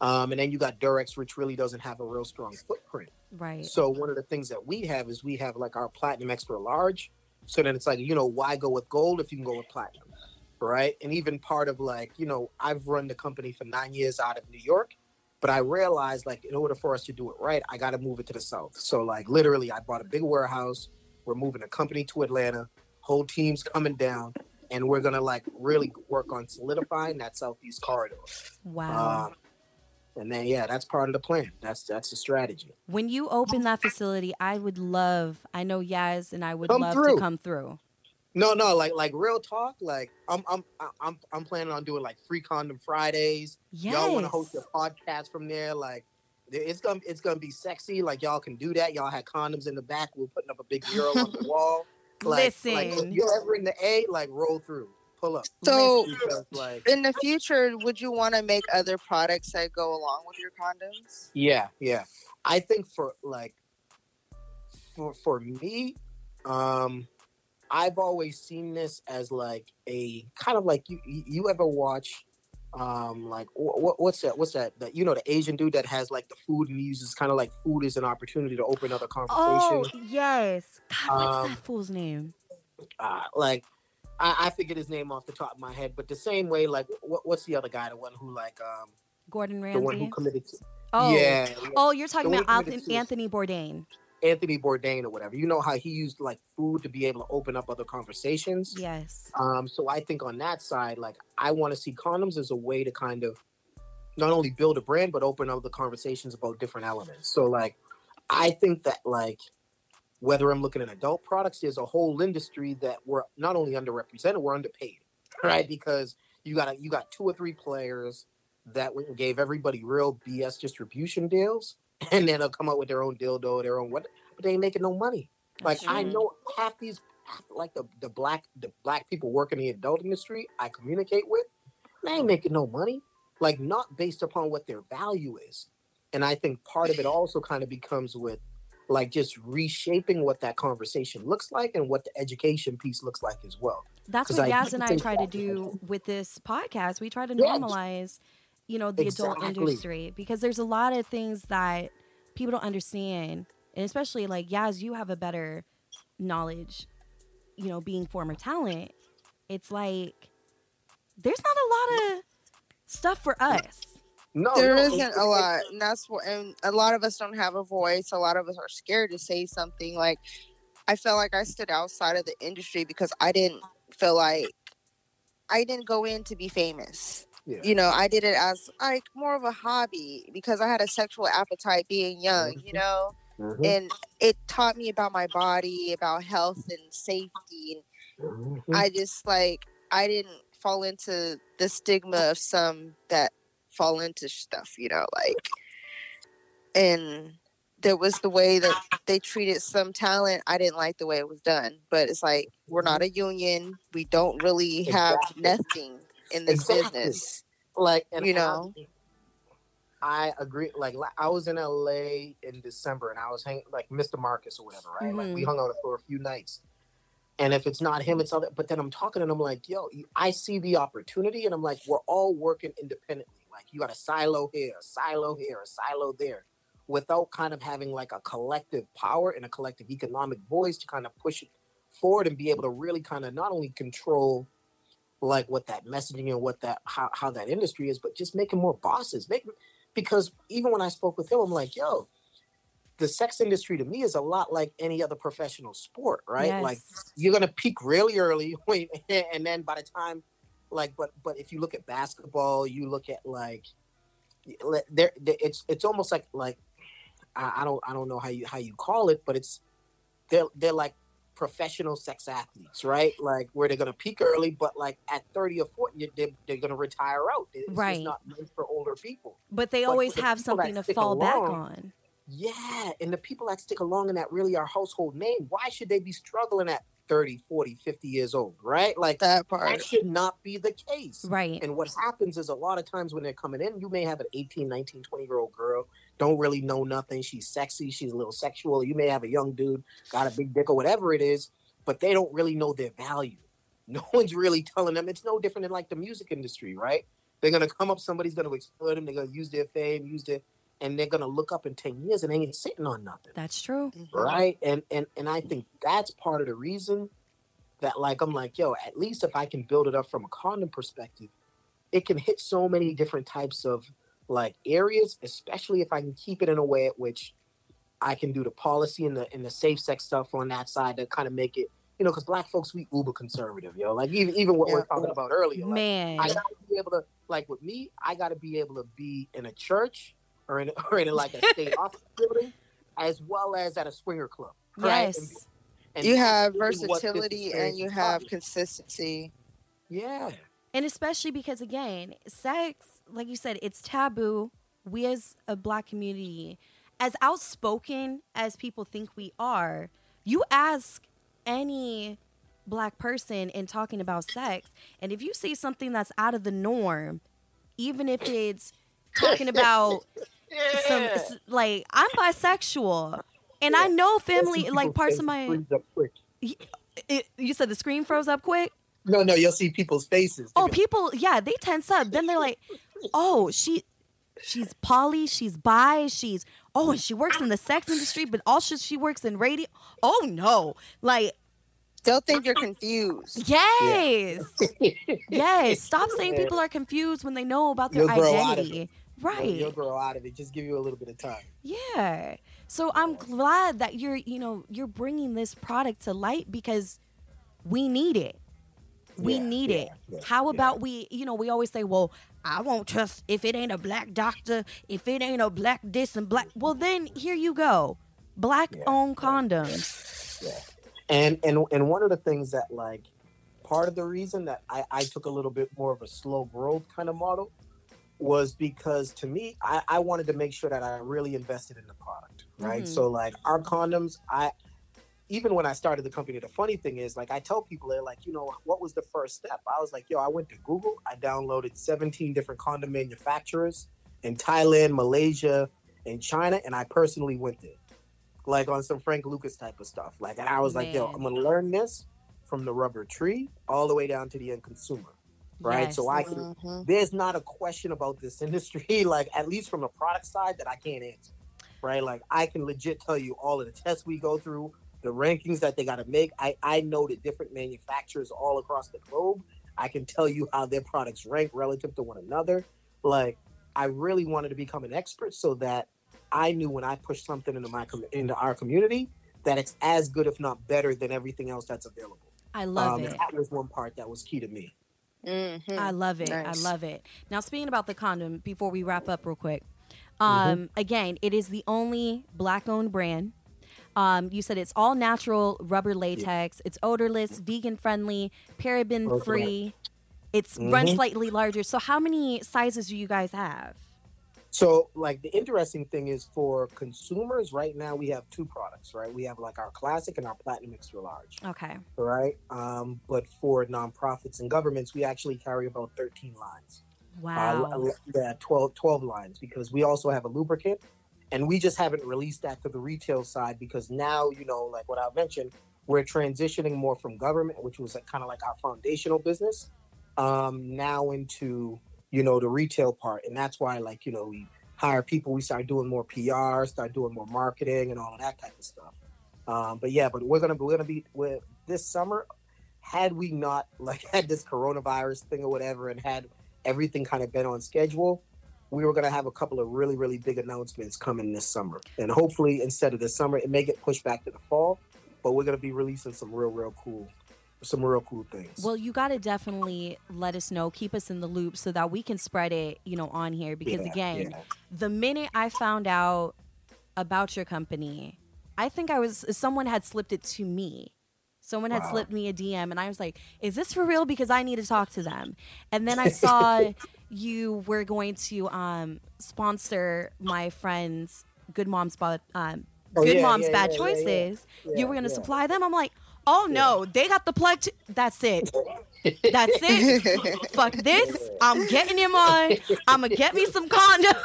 Um, and then you got Durex, which really doesn't have a real strong footprint. Right. So one of the things that we have is we have like our platinum extra large. So then it's like, you know, why go with gold if you can go with platinum? Right. And even part of like, you know, I've run the company for nine years out of New York, but I realized like in order for us to do it right, I got to move it to the South. So like literally I bought a big warehouse. We're moving the company to Atlanta, whole team's coming down. And we're gonna like really work on solidifying that southeast corridor. wow. Um, and then yeah, that's part of the plan. That's that's the strategy. when you open that facility, I would love. I know Yaz and I would Come love through. to come through. No, no, like like real talk. Like I'm I'm I'm I'm planning on doing like free condom Fridays. Yes. Y'all want to host your podcast from there? Like it's gonna it's gonna be sexy. Like y'all can do that. Y'all had condoms in the back. We're putting up a big mural on the <laughs> wall. Like, like Listen. if you're ever in the A, like roll through, pull up. So like in the future, would you want to make other products that go along with your condoms? Yeah, yeah. I think for like for for me, um I've always seen this as like a kind of like you you you ever watch um like what what's that what's that that you know the Asian dude that has like the food and he uses kind of like food as an opportunity to open other Oh yes. God, what's Um, that fool's name? Uh, like I, I figured his name off the top of my head, but the same way like what, what's the other guy the one who like um Gordon the one who Ramsay. committed Oh. yeah, yeah. Oh, you're talking The about Anthony, Anthony Bourdain. Anthony Bourdain or whatever. You know how he used like food to be able to open up other conversations. Yes. Um, so I think on that side, like I want to see condoms as a way to kind of not only build a brand but open up the conversations about different elements. So like I think that like whether I'm looking at adult products, there's a whole industry that we're not only underrepresented, we're underpaid, <laughs> right? Because you got a, you got two or three players that went and gave everybody real BS distribution deals, <laughs> and then they'll come up with their own dildo, their own what, but they ain't making no money. Like That's I know half these, half, like the the black the black people working in the adult industry, I communicate with, they ain't making no money. Like not based upon what their value is, and I think part of it <sighs> also kind of becomes with like just reshaping what that conversation looks like and what the education piece looks like as well. That's what Yaz and I try to do with this podcast. We try to Yeah. normalize, you know, the adult industry because there's a lot of things that people don't understand, and especially like Yaz, you have a better knowledge, you know, being former talent. It's like there's not a lot of stuff for us. No, There no, isn't a lot, and that's what. And a lot of us don't have a voice. A lot of us are scared to say something. Like, I felt like I stood outside of the industry because I didn't feel like I didn't go in to be famous. Yeah. You know, I did it as like more of a hobby because I had a sexual appetite being young, you Mhm. know, Mhm. and it taught me about my body, about health and safety. And Mhm. I just like, I didn't fall into the stigma of some that fall into stuff, you know, like, and there was the way that they treated some talent. I didn't like the way it was done, but it's like, we're not a union. We don't really have Exactly. nothing in this Exactly. business. like and you and I- know. I agree. Like li- I was in LA in December, and I was hanging like Mr. Marcus or whatever, right? Like we Mhm. hung out for a few nights. And if it's not him, it's other. But then I'm talking, and I'm like, yo, I see the opportunity, and I'm like, we're all working independently. Like you got a silo here, a silo here, a silo there, without kind of having like a collective power and a collective economic voice to kind of push it forward and be able to really kind of not only control like what that messaging and what that how, how that industry is, but just making more bosses. Make because even when I spoke with him, I'm like, yo, the sex industry to me is a lot like any other professional sport, right? Like you're gonna peak really early, <laughs> and then by the time, like, but but if you look at basketball, you look at like, there, it's it's almost like like I, I don't I don't know how you how you call it, but it's they're they're like professional sex athletes, right? Like where they're gonna peak early, but like at thirty or forty, they're, they're gonna retire out. It's Right. not meant for older people. But they always the have something to fall back on. Yeah, and the people that stick along and that really are household name, why should they be struggling at 30, 40, 50 years old, right? Like That that part. should not be the case. Right. And what happens is a lot of times when they're coming in, you may have an 18, 19, 20 year old girl, don't really know nothing. She's sexy, she's a little sexual. You may have a young dude, got a big dick or whatever it is, but they don't really know their value. <laughs> No one's really telling them. It's no different than like the music industry, right? They're gonna come up, somebody's gonna exploit them, they're gonna use their fame, use their and they're gonna look up in 10 years and they ain't sitting on nothing That's true. Mhm. right and and and i think that's part of the reason that like i'm like yo at least if i can build it up from a condom perspective it can hit so many different types of like areas especially if i can keep it in a way at which i can do the policy and the and the safe sex stuff on that side to kind of make it you know because black folks we uber conservative yo like even even what we're talking about earlier like, Man. I gotta be able to like with me. I gotta be able to be in a church or in <laughs> or in like a state <laughs> office building, as well as at a swinger club. right? Yes. and You have really what this versatility and you have consistency. yeah, And especially because again, sex, like you said, it's taboo. We as a black community, as outspoken as people think we are, you ask any black person in talking about sex, and if you see something that's out of the norm, even if it's talking <laughs> about some Yeah. s- like I'm bisexual, and I know family like parts of my. up quick. It, you said the screen froze up quick. No, no, you'll see people's faces. Oh, They'll people, yeah, they tense up. Then they're like, "Oh, she, she's poly, she's bi, she's oh, and she works in the sex industry, but also she works in radio. Oh no, like They'll think you're <laughs> confused. yes, like- <laughs> yes. Stop saying people are confused when they know about their You'll grow out of identity. Right. You'll grow out of it. Just give you a little bit of time. Yeah. So I'm glad that you're, you know, you're bringing this product to light because we need it. We Yeah, need yeah, it. yeah, How about we, you know, we always say, well, I won't trust if it ain't a black doctor, if it ain't a black this and black. Well, then here you go. Black owned condoms. Yeah. And and and one of the things that like part of the reason that I, I took a little bit more of a slow growth kind of model was because to me I, I wanted to make sure that I really invested in the product. Right. Mhm. So like our condoms, I even when I started the company, the funny thing is like I tell people they're like, you know, what was the first step? I was like, yo, I went to Google, I downloaded 17 different condom manufacturers in Thailand, Malaysia, and China, and I personally went there like on some Frank Lucas type of stuff. Like, and I was like, yo, I'm gonna learn this from the rubber tree all the way down to the end consumer, right? So I Yes. can. Mhm. There's not a question about this <laughs> industry, like at least from the product side, that I can't answer, right? Like I can legit tell you all of the tests we go through, the rankings that they got to make. I I know the different manufacturers all across the globe. I can tell you how their products rank relative to one another. Like I really wanted to become an expert so that I knew when I pushed something into my into our community that it's as good, if not better, than everything else that's available. I love um, it. That was one part that was key to me. Mhm. I love it. Nice. I love it. Now, speaking about the condom, before we wrap up real quick, Mm-hmm. um, again, it is the only black-owned brand. Um, you said it's all natural rubber latex. It's odorless, vegan-friendly, paraben-free. It's runs Mhm. slightly larger. So, how many sizes do you guys have? So, like the interesting thing is for consumers, right now we have two products, right? We have like our classic and our platinum extra large, Okay. right? Um, but for nonprofits and governments, we actually carry about 13 lines. Wow. Uh, yeah, 12, 12 lines because we also have a lubricant and we just haven't released that to the retail side because now, you know, like what I mentioned, we're transitioning more from government, which was like, kind of like our foundational business, um, now into, you know, the retail part. And that's why, like, you know, we hire people, we start doing more PR, start doing more marketing and all of that type of stuff. Um, but yeah, but we're gonna we're gonna be with this summer. Had we not <laughs> like had this coronavirus thing or whatever, and had everything kind of been on schedule, we were gonna have a couple of really really big announcements coming this summer, and hopefully instead of this summer, it may get pushed back to the fall. But we're gonna be releasing some real real cool, some real cool things. Well, you got to definitely let us know, keep us in the loop so that we can spread it, you know, on here. Because Yeah, again, yeah. the minute I found out about your company, I think I was someone had slipped it to me. Someone had Wow. slipped me a DM, and I was like, "Is this for real?" Because I need to talk to them. And then I <laughs> saw you were going to um, sponsor my friend's Good Moms, Ba- um, Oh, Good yeah, Moms Bad. Choices. You were going to supply them. I'm like, "Oh no, they got the plug. To- That's it. That's it. <laughs> Fuck this. I'm getting him on. I'm gonna get me some condoms.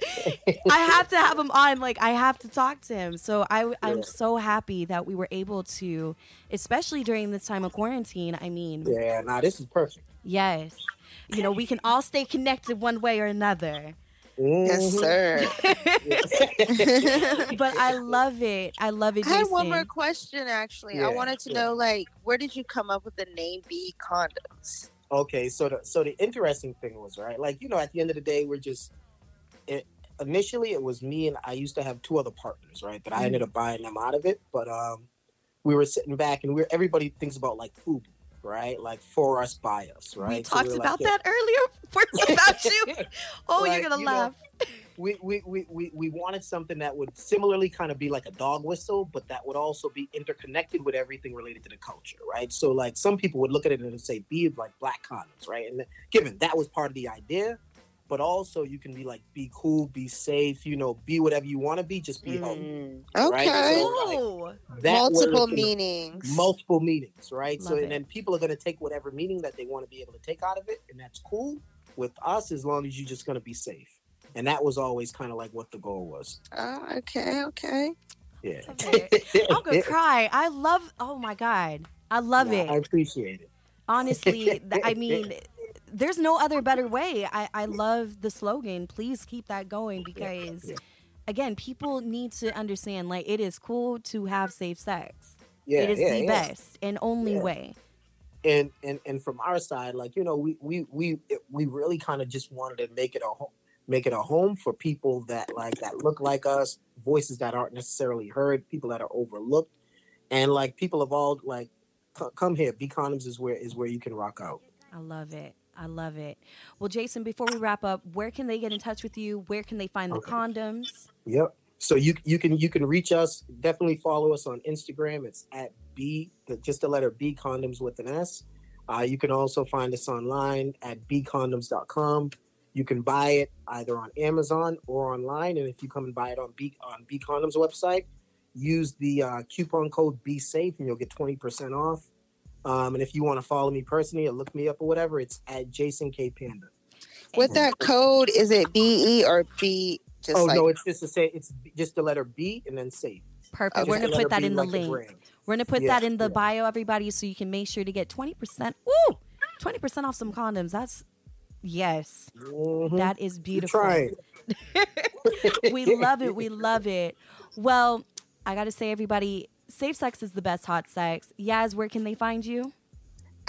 <laughs> I have to have him on. Like I have to talk to him. So I, I'm Yeah. so happy that we were able to, especially during this time of quarantine. I mean, yeah, nah, this is perfect. yes, you know we can all stay connected one way or another. Yes, Mhm. sir. <laughs> But I love it. I love it. I had one more question. Actually, Yeah, I wanted to yeah. know, like, where did you come up with the name B condoms? Okay, so the so the interesting thing was right, like you know, at the end of the day, we're just it, initially it was me and I used to have two other partners, right? That I ended up buying them out of it, but um, we were sitting back and we're everybody thinks about like food, right? Like for us, by us, right? We So talked like, about yeah. that earlier. <laughs> For, about you. <laughs> Oh, Like, you're gonna you know, laugh. we, we, we, we, we wanted something that would similarly kind of be like a dog whistle, but that would also be interconnected with everything related to the culture, right? So, like, some people would look at it and say, be like black condoms, right? And given that was part of the idea, but also you can be like, be cool, be safe, you know, be whatever you want to be, just be healthy. Mm, Right, Okay. so- like, That Multiple it meanings. multiple meanings, right? so, it. and then people are going to take whatever meaning that they want to be able to take out of it, and that's cool with us as long as you're just going to be safe. And that was always kind of like what the goal was. Oh, okay, okay. Yeah. I'm gonna <laughs> cry. I love. Oh my god, I love Nah, it. I appreciate it. Honestly, th- I <laughs> mean, there's no other better way. I I love the slogan. Please keep that going because, again, people need to understand. Like, it is cool to have safe sex. Yeah, it is yeah, the yeah. best and only Yeah. way. And and and from our side, like you know, we we we we really kind of just wanted to make it a home, make it a home for people that like that look like us, voices that aren't necessarily heard, people that are overlooked, and like people of all like co- come here. B condoms is where is where you can rock out. I love it. I love it. Well, Jason, before we wrap up, where can they get in touch with you? Where can they find the condoms? Yep. So you you can you can reach us. Definitely follow us on Instagram. It's at B just the letter B condoms with an S. Uh, you can also find us online at bcondoms.com. You can buy it either on Amazon or online. And if you come and buy it on B on B condoms website, use the uh, coupon code Be Safe and you'll get twenty percent off. Um, and if you want to follow me personally or look me up or whatever, it's at Jason K Panda. With that code, is it B E or B? Just oh like no, it's just to say it's just the letter B and then safe. Perfect. Okay. We're gonna put that B in the like link. We're gonna put Yeah, that in the yeah. bio, everybody, so you can make sure to get twenty percent. Woo, twenty percent off some condoms. That's yes, Mhm. that is You're beautiful. <laughs> we love it. We love it. Well, I gotta say, everybody, safe sex is the best hot sex. Yaz, where can they find you?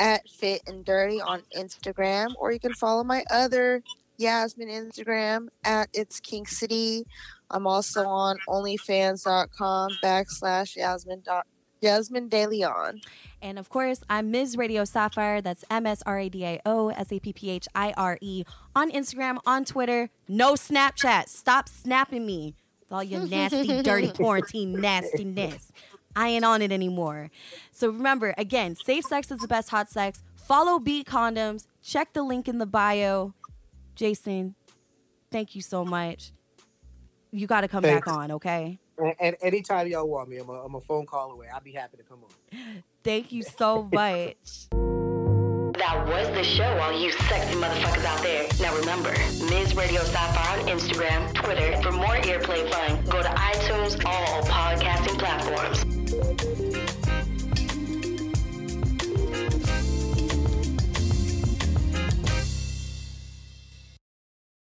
at Fit and Dirty on Instagram, or you can follow my other Yasmin Instagram at It's King City I'm also on OnlyFans.com backslash Yasmin dot Yasmin De Leon. And of course, I'm Ms. Radio Sapphire. That's M S R A D I O S A P P H I R E on Instagram, on Twitter. No Snapchat. Stop snapping me with all your <laughs> nasty, dirty quarantine nastiness. I ain't on it anymore. So remember, again, safe sex is the best hot sex. Follow B condoms. Check the link in the bio. Jason, thank you so much. You got to come Thanks. back on, okay? And, and anytime y'all want me, I'm a, I'm a phone call away. I'll be happy to come on. Thank you so much. That was the show, all you sexy motherfuckers out there. Now remember, Ms. Radio Sapphire on Instagram, Twitter. For more earplay fun, go to iTunes, all podcasting platforms.